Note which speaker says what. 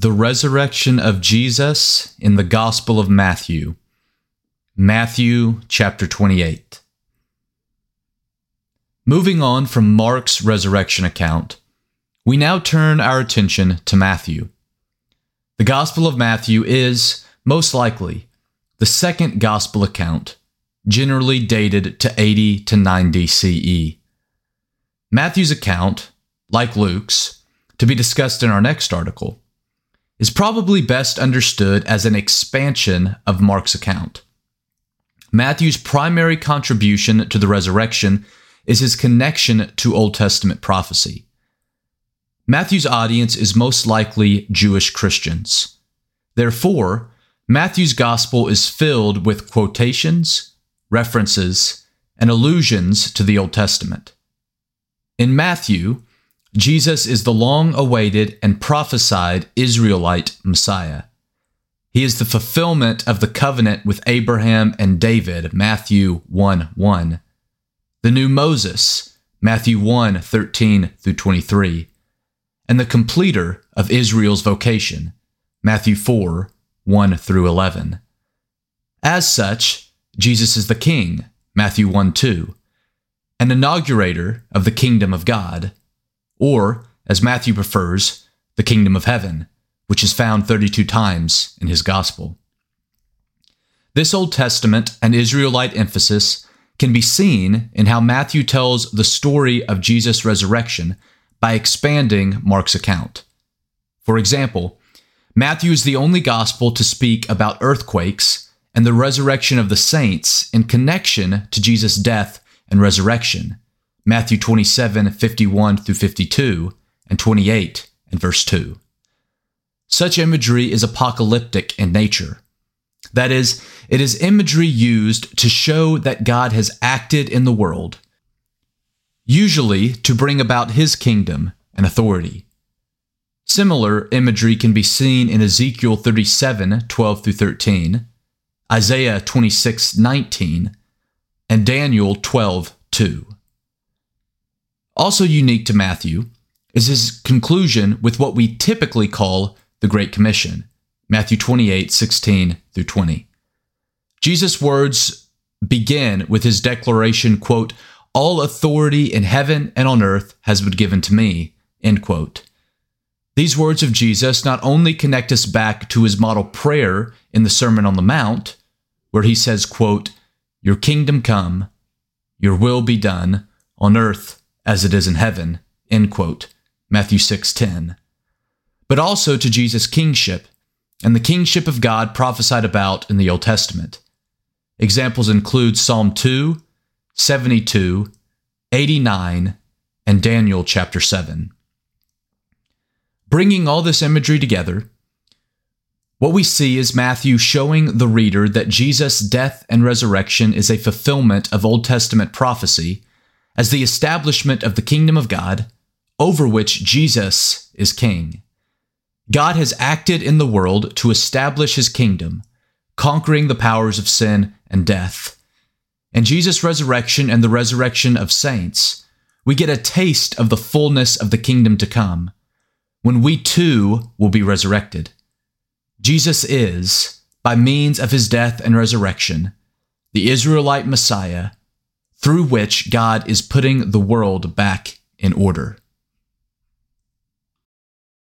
Speaker 1: The resurrection of Jesus in the Gospel of Matthew. Matthew chapter 28. Moving on from Mark's resurrection account, we now turn our attention to Matthew. The Gospel of Matthew is, most likely, the second Gospel account, generally dated to 80 to 90 CE. Matthew's account, like Luke's, to be discussed in our next article, is probably best understood as an expansion of Mark's account. Matthew's primary contribution to the resurrection is his connection to Old Testament prophecy. Matthew's audience is most likely Jewish Christians. Therefore, Matthew's gospel is filled with quotations, references, and allusions to the Old Testament. In Matthew, Jesus is the long awaited and prophesied Israelite Messiah. He is the fulfillment of the covenant with Abraham and David, Matthew 1 1. The new Moses, Matthew 1 13 through 23. And the completer of Israel's vocation, Matthew 4 1 through 11. As such, Jesus is the King, Matthew 1 2, an inaugurator of the kingdom of God, or, as Matthew prefers, the kingdom of heaven, which is found 32 times in his gospel. This Old Testament and Israelite emphasis can be seen in how Matthew tells the story of Jesus' resurrection by expanding Mark's account. For example, Matthew is the only gospel to speak about earthquakes and the resurrection of the saints in connection to Jesus' death and resurrection, Matthew 27, 51 through 52, and 28 and verse 2. Such imagery is apocalyptic in nature. That is, it is imagery used to show that God has acted in the world, usually to bring about his kingdom and authority. Similar imagery can be seen in Ezekiel 37, 12 through 13, Isaiah 26, 19, and Daniel 12, 2. Also unique to Matthew is his conclusion with what we typically call the Great Commission, Matthew 28, 16 through 20. Jesus' words begin with his declaration, quote, All authority in heaven and on earth has been given to me, end quote. These words of Jesus not only connect us back to his model prayer in the Sermon on the Mount, where he says, quote, Your kingdom come, your will be done, on earth as it is in heaven, end quote, Matthew 6:10. But also to Jesus' kingship and the kingship of God prophesied about in the Old Testament. Examples include Psalm 2, 72, 89, and Daniel chapter 7. Bringing all this imagery together, what we see is Matthew showing the reader that Jesus' death and resurrection is a fulfillment of Old Testament prophecy as the establishment of the kingdom of God, over which Jesus is king. God has acted in the world to establish his kingdom, conquering the powers of sin and death. In Jesus' resurrection and the resurrection of saints, we get a taste of the fullness of the kingdom to come when we too will be resurrected. Jesus is, by means of his death and resurrection, the Israelite Messiah through which God is putting the world back in order.